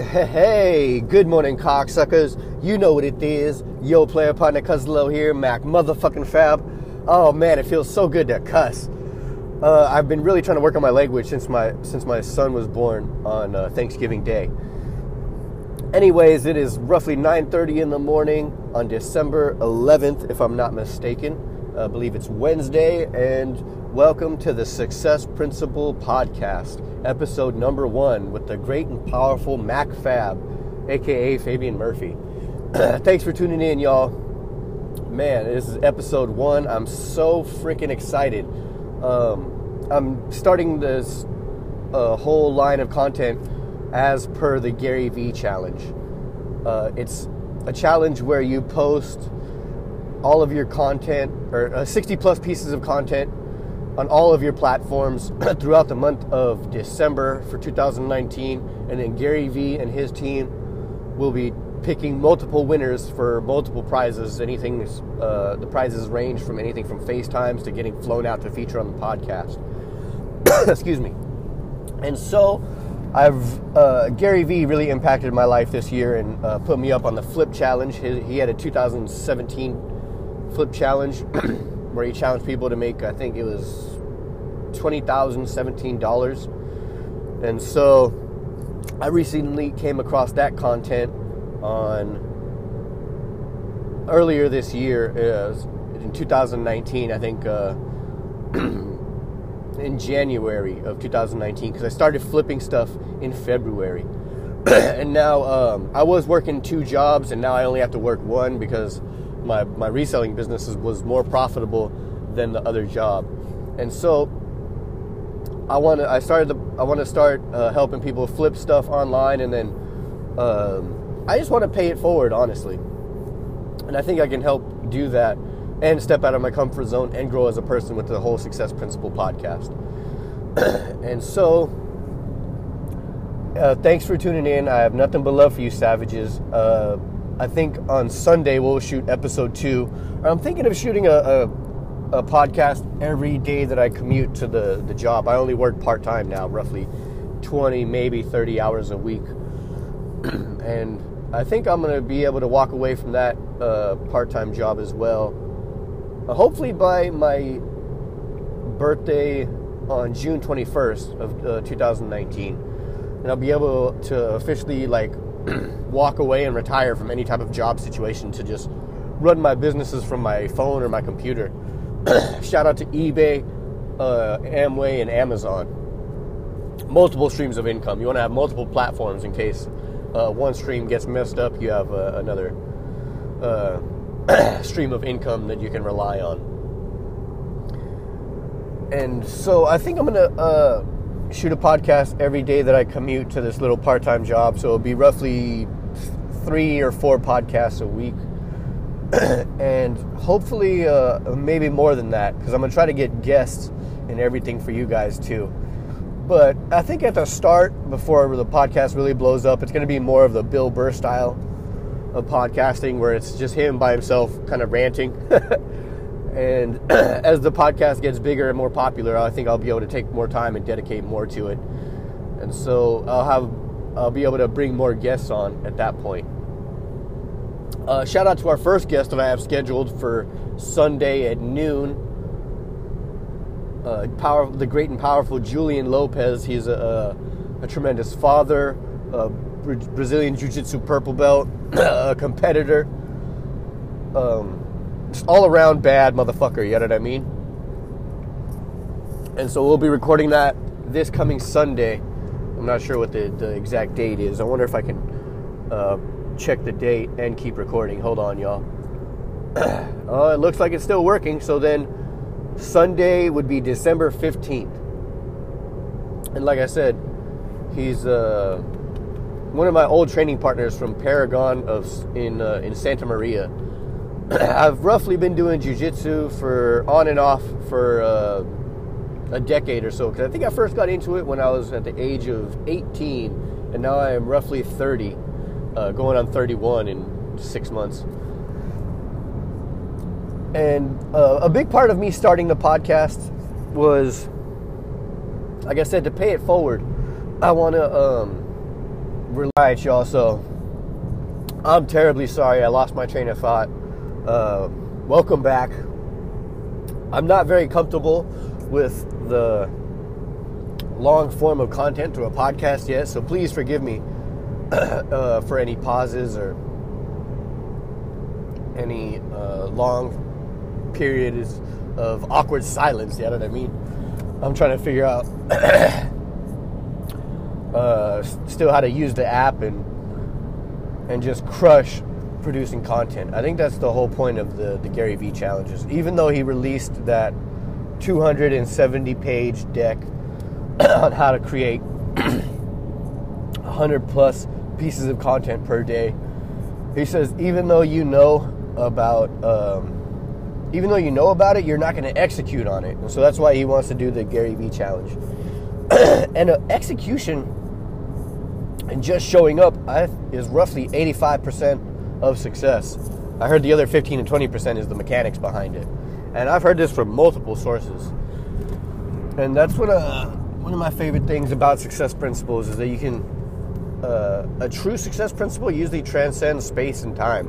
Hey, good morning, cocksuckers. You know what it is. Yo, player partner Cuzlo here, Mac motherfucking Fab. Oh man, it feels so good to cuss. Uh, I've been really trying to work on my language since my since my son was born on uh, Thanksgiving Day. Anyways, it is roughly 9:30 in the morning on December 11th, if I'm not mistaken. I believe it's Wednesday, and welcome to the Success Principle Podcast, episode number one, with the great and powerful Mac Fab, aka Fabian Murphy. Thanks for tuning in, y'all. Man, this is episode one. I'm so freaking excited. Um, I'm starting this uh, whole line of content as per the Gary Vee challenge. Uh, it's a challenge where you post all of your content or uh, 60 plus pieces of content on all of your platforms throughout the month of December for 2019. And then Gary Vee and his team will be picking multiple winners for multiple prizes. Anything, uh, the prizes range from anything from FaceTimes to getting flown out to feature on the podcast. Excuse me. And so, I've uh, Gary Vee really impacted my life this year and uh, put me up on the Flip Challenge. He, he had a 2017 Flip Challenge where he challenged people to make, I think it was twenty thousand seventeen dollars. And so, I recently came across that content on earlier this year, uh, in 2019, I think. Uh, in January of 2019 because I started flipping stuff in February. and now um, I was working two jobs, and now I only have to work one because my, my reselling business was more profitable than the other job. And so I want to I started the, I want to start uh, helping people flip stuff online, and then um, I just want to pay it forward, honestly. And I think I can help do that and step out of my comfort zone and grow as a person with the whole Success Principle podcast. and so, uh, thanks for tuning in. I have nothing but love for you, savages. Uh, I think on Sunday we'll shoot episode two. I'm thinking of shooting a, a, a podcast every day that I commute to the, the job. I only work part time now, roughly 20, maybe 30 hours a week. and I think I'm going to be able to walk away from that uh, part time job as well uh, hopefully by my birthday on June 21st of uh, 2019, and I'll be able to officially like walk away and retire from any type of job situation to just run my businesses from my phone or my computer. Shout out to eBay, uh, Amway, and Amazon. Multiple streams of income. You want to have multiple platforms in case uh, one stream gets messed up. You have uh, another uh, stream of income that you can rely on. And so I think I'm gonna uh, shoot a podcast every day that I commute to this little part-time job. So it'll be roughly three or four podcasts a week, and hopefully uh, maybe more than that because I'm gonna try to get guests and everything for you guys too. But I think at the start, before the podcast really blows up, it's going to be more of the Bill Burr style of podcasting where it's just him by himself kind of ranting. and as the podcast gets bigger and more popular, I think I'll be able to take more time and dedicate more to it. And so I'll have I'll be able to bring more guests on at that point. Uh, shout out to our first guest that I have scheduled for Sunday at noon. Uh, power, the great and powerful Julian Lopez. He's a, a, a tremendous father, a Brazilian Jiu Jitsu purple belt, a competitor. Um, just all around bad motherfucker, you know what I mean? And so we'll be recording that this coming Sunday. I'm not sure what the, the exact date is. I wonder if I can uh, check the date and keep recording. Hold on, y'all. uh, it looks like it's still working. So then Sunday would be December 15th. And like I said, he's. Uh, one of my old training partners from Paragon of in uh, in Santa Maria. I've roughly been doing jujitsu for on and off for uh, a decade or so. Because I think I first got into it when I was at the age of 18, and now I am roughly 30, uh, going on 31 in six months. And uh, a big part of me starting the podcast was, like I said, to pay it forward. I want to. Um, Right, y'all. So I'm terribly sorry. I lost my train of thought. Uh, welcome back. I'm not very comfortable with the long form of content through a podcast yet, so please forgive me uh, for any pauses or any uh, long periods of awkward silence. You know what I mean? I'm trying to figure out uh, still how to use the app and and just crush producing content. I think that's the whole point of the the Gary Vee challenges. Even though he released that 270 page deck on how to create 100 plus pieces of content per day. He says, even though you know about, um, even though you know about it, you're not going to execute on it. And so that's why he wants to do the Gary Vee challenge. and uh, execution and just showing up is roughly 85% of success. I heard the other 15 and 20% is the mechanics behind it. And I've heard this from multiple sources. And that's what uh, one of my favorite things about success principles is that you can uh, a true success principle usually transcends space and time.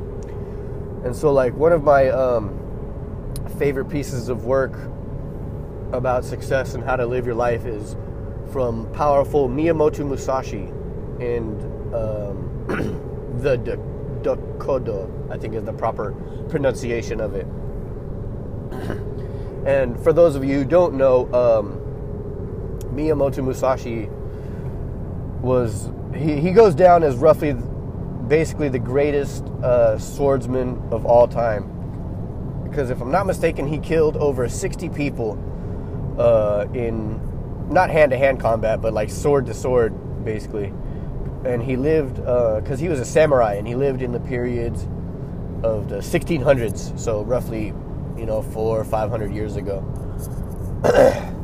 And so, like one of my um, favorite pieces of work about success and how to live your life is from powerful Miyamoto Musashi and um, the Dokkodo, I think is the proper pronunciation of it. and for those of you who don't know, um, Miyamoto Musashi was he, he goes down as roughly basically the greatest uh, swordsman of all time. Because if i'm not mistaken he killed over 60 people uh, in not hand-to-hand combat but like sword to sword basically. And he lived because uh, he was a samurai and he lived in the periods of the 1600s so roughly you know four or five hundred years ago.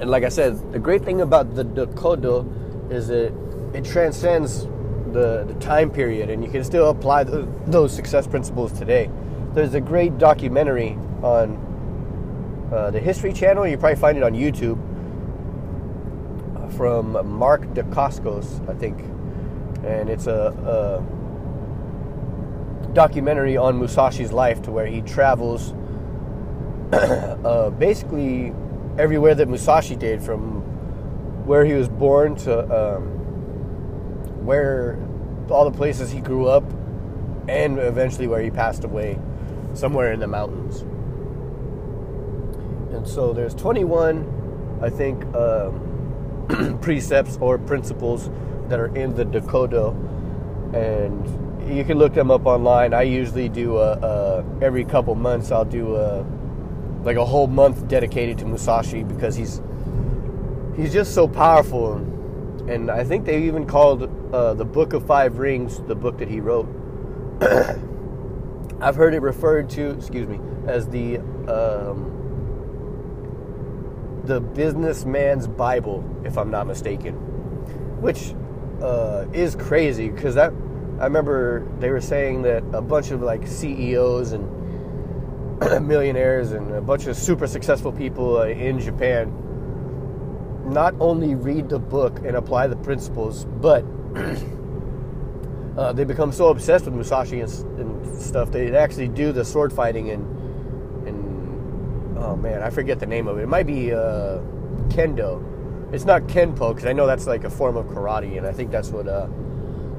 And like i said the great thing about the dokkodo is that it transcends the, the time period and you can still apply the, those success principles today. There's a great documentary on uh, the History Channel. You probably find it on YouTube from Mark Dacascos, I think. And it's a, a documentary on Musashi's life to where he travels uh, basically everywhere that Musashi did from where he was born to um, where all the places he grew up and eventually where he passed away somewhere in the mountains. And so there's 21 i think um, precepts or principles that are in the dokkodo and you can look them up online. I usually do a, a every couple months i'll do a like a whole month dedicated to musashi because he's he's just so powerful. And I think they even called uh, the Book of Five Rings the book that he wrote. I've heard it referred to, excuse me, as the um, the businessman's Bible, if I'm not mistaken, which uh, is crazy because that I remember they were saying that a bunch of like CEOs and millionaires and a bunch of super successful people uh, in Japan not only read the book and apply the principles, but uh, they become so obsessed with Musashi and, and, stuff they actually do the sword fighting and and oh man, I forget the name of it. It might be uh, kendo. It's not kenpo because I know that's like a form of karate, and I think that's what uh,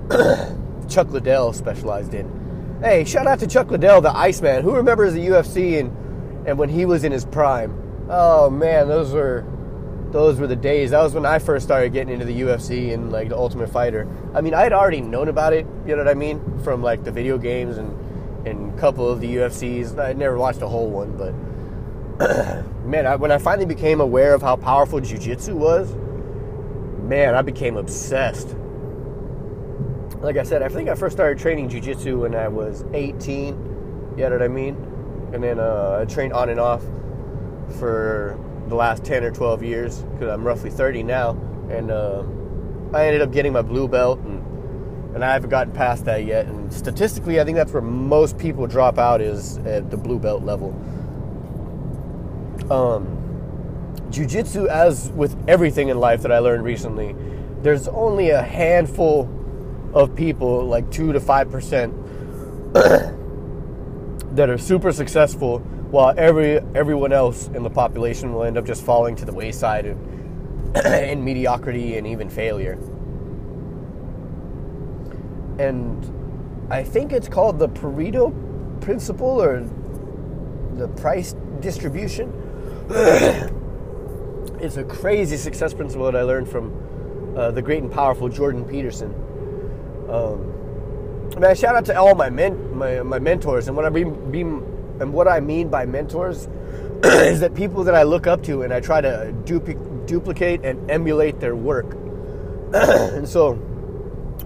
Chuck Liddell specialized in. Hey, shout out to Chuck Liddell, the Iceman. Who remembers the UFC and and when he was in his prime? Oh man, those were those were the days. That was when I first started getting into the UFC and like the Ultimate Fighter. I mean, I had already known about it. You know what I mean? From like the video games and and a couple of the UFCs. I never watched a whole one, but man, I, when I finally became aware of how powerful Jiu-Jitsu was, man, I became obsessed. Like I said, I think I first started training Jiu-Jitsu when I was 18. You know what I mean? And then uh, I trained on and off for the last 10 or 12 years because I'm roughly 30 now. And uh, I ended up getting my blue belt, and, and I haven't gotten past that yet. And statistically, I think that's where most people drop out is at the blue belt level. Um, jiu-jitsu, as with everything in life that I learned recently, there's only a handful of people, like two to five percent, that are super successful, while every everyone else in the population will end up just falling to the wayside in, in mediocrity and even failure. And I think it's called the Pareto principle or the price distribution. it's a crazy success principle that I learned from uh, the great and powerful Jordan Peterson. Um, man, shout out to all my men, my, my mentors, and what I mean, mean and what I mean by mentors is that people that I look up to and I try to dupli- duplicate and emulate their work. and so,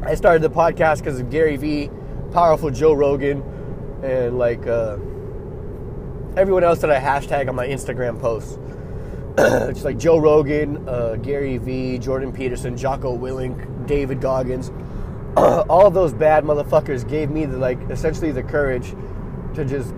I started the podcast because of Gary Vee, powerful Joe Rogan, and like uh, everyone else that I hashtag on my Instagram posts. it's like Joe Rogan, uh, Gary Vee, Jordan Peterson, Jocko Willink, David Goggins. all those bad motherfuckers gave me the like essentially the courage to just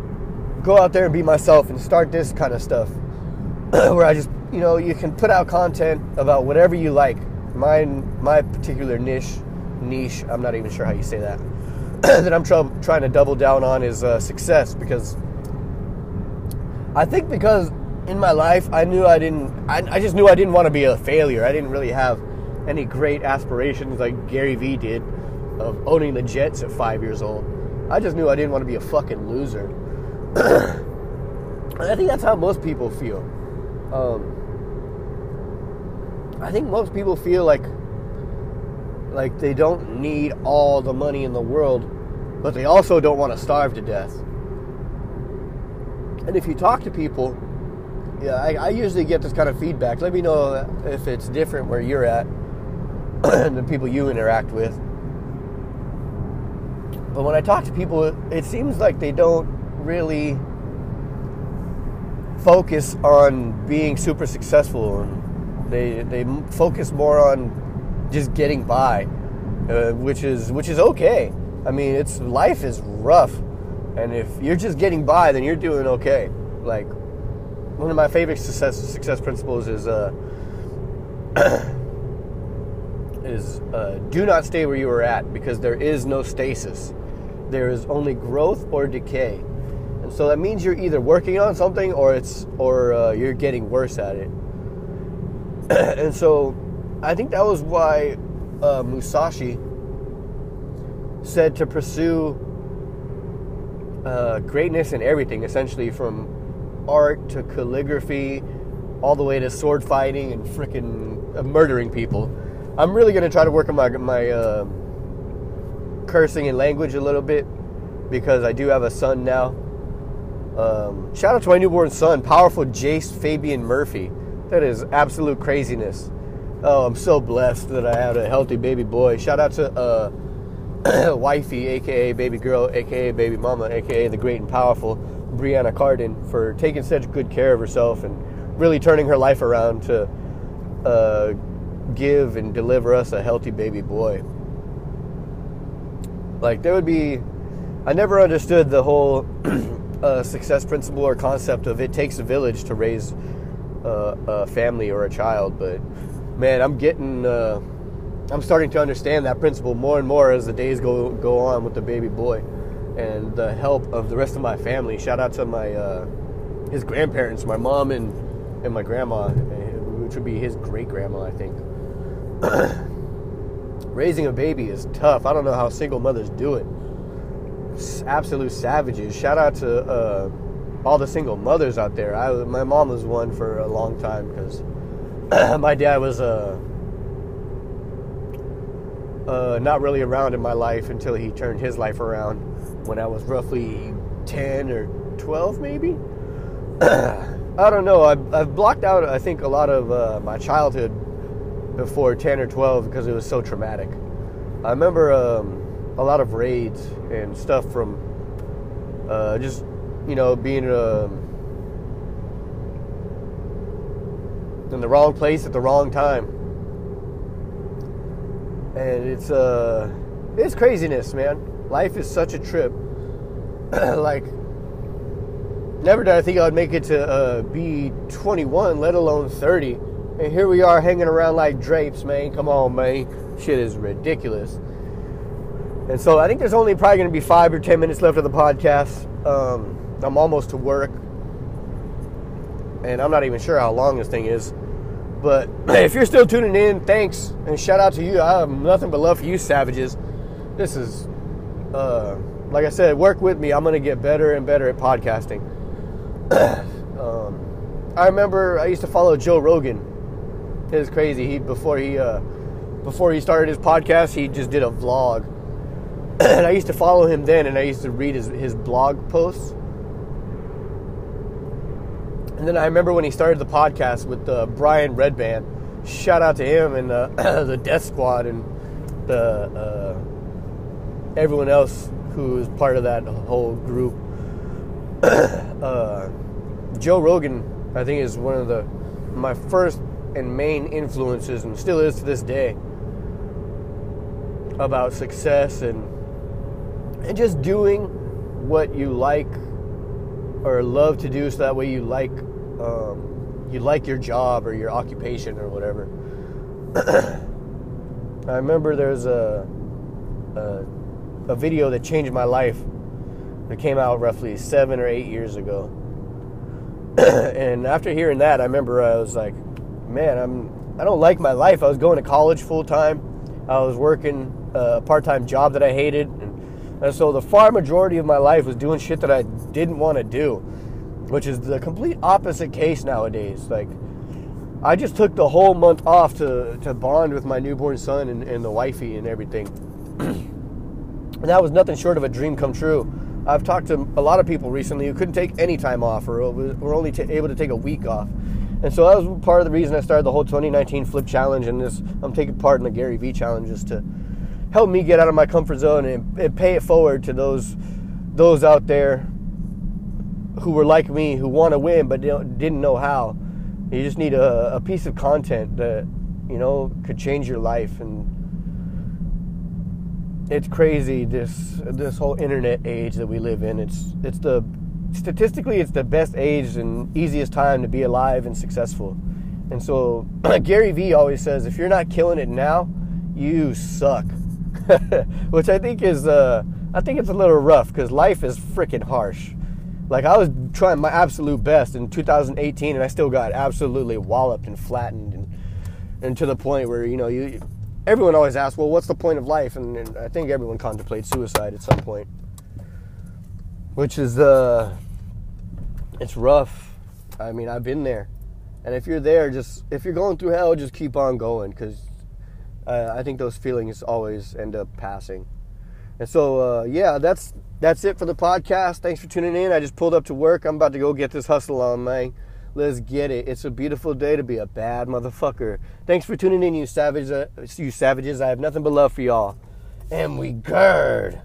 go out there and be myself and start this kind of stuff where I just you know you can put out content about whatever you like. Mine, my particular niche, niche. I'm not even sure how you say that. that I'm try, trying to double down on is uh, success because I think because in my life I knew I didn't. I, I just knew I didn't want to be a failure. I didn't really have any great aspirations like Gary Vee did of owning the Jets at five years old. I just knew I didn't want to be a fucking loser. I think that's how most people feel. Um, I think most people feel like like they don't need all the money in the world, but they also don't want to starve to death. And if you talk to people, yeah, I, I usually get this kind of feedback. Let me know if it's different where you're at and the people you interact with. But when I talk to people, it seems like they don't really focus on being super successful. They they focus more on just getting by, uh, which is which is okay. I mean, it's life is rough, and if you're just getting by, then you're doing okay. Like one of my favorite success success principles is uh, is uh, do not stay where you are at because there is no stasis. There is only growth or decay, so that means you're either working on something or it's or uh, you're getting worse at it. and so, I think that was why uh, Musashi said to pursue uh, greatness in everything, essentially from art to calligraphy, all the way to sword fighting and freaking uh, murdering people. I'm really gonna try to work on my my uh, cursing and language a little bit because I do have a son now. Um, shout out to my newborn son, powerful Jace Fabian Murphy. That is absolute craziness. Oh, I'm so blessed that I had a healthy baby boy. Shout out to uh, wifey, aka baby girl, aka baby mama, aka the great and powerful Brianna Carden, for taking such good care of herself and really turning her life around to uh, give and deliver us a healthy baby boy. Like, there would be. I never understood the whole uh, success principle or concept of it takes a village to raise a family or a child, but man, I'm getting. Uh, I'm starting to understand that principle more and more as the days go go on with the baby boy, and the help of the rest of my family. Shout out to my uh, his grandparents, my mom and and my grandma, which would be his great grandma, I think. Raising a baby is tough. I don't know how single mothers do it. Absolute savages. Shout out to uh, all the single mothers out there. I, my mom was one for a long time because my dad was. Uh, uh, not really around in my life until he turned his life around when I was roughly 10 or 12, maybe. I don't know. I've, I've, blocked out, I think, a lot of uh, my childhood before 10 or 12 because it was so traumatic. I remember um, a lot of raids and stuff from uh, just, you know, being uh, in the wrong place at the wrong time and it's uh it's craziness, man. Life is such a trip. like, never did I think I would make it to uh, be 21, let alone 30, And here we are hanging around like drapes, man. Come on, man. Shit is ridiculous. And so I think there's only probably going to be five or ten minutes left of the podcast. Um, I'm almost to work. And I'm not even sure how long this thing is. But if you're still tuning in, thanks. And shout out to you. I have nothing but love for you, savages. This is, uh, like I said, work with me. I'm going to get better and better at podcasting. um, I remember I used to follow Joe Rogan. It was crazy. He before he uh, before he started his podcast, he just did a vlog. and I used to follow him then, and I used to read his, his blog posts. And then I remember when he started the podcast with uh, Brian Redban. Shout out to him and uh, the Death Squad and the uh, everyone else who is part of that whole group. uh, Joe Rogan, I think, is one of the my first and main influences, and still is to this day, about success and and just doing what you like or love to do, so that way you like um, you like your job or your occupation or whatever. I remember there's a, a a video that changed my life that came out roughly seven or eight years ago. and after hearing that, I remember I was like, man, I'm I don't like my life. I was going to college full time. I was working a part time job that I hated, and, so the far majority of my life was doing shit that I didn't want to do, which is the complete opposite case nowadays. Like. I just took the whole month off to, to bond with my newborn son and, and the wifey and everything. And that was nothing short of a dream come true. I've talked to a lot of people recently who couldn't take any time off or were only t- able to take a week off. And so that was part of the reason I started the whole 2019 Flip Challenge and this. I'm taking part in the Gary Vee Challenge to help me get out of my comfort zone and, and pay it forward to those those out there who were like me, who want to win but didn't know how. You just need a, a piece of content that you know could change your life and it's crazy this this whole internet age that we live in. It's it's the statistically it's the best age and easiest time to be alive and successful. And so Gary Vee always says if you're not killing it now, you suck. Which I think is uh I think it's a little rough cuz life is freaking harsh. Like I was trying my absolute best in 2018 and I still got absolutely walloped and flattened and and to the point where you know you everyone always asks, well, what's the point of life? And, and, I think everyone contemplates suicide at some point, which is uh, it's rough. I mean, I've been there, and if you're there, just if you're going through hell, just keep on going because uh, I think those feelings always end up passing. And so, uh, yeah, that's that's it for the podcast. Thanks for tuning in. I just pulled up to work. I'm about to go get this hustle on, man. Let's get it. It's a beautiful day to be a bad motherfucker. Thanks for tuning in, you savages. Uh, you savages. I have nothing but love for y'all. And we gird.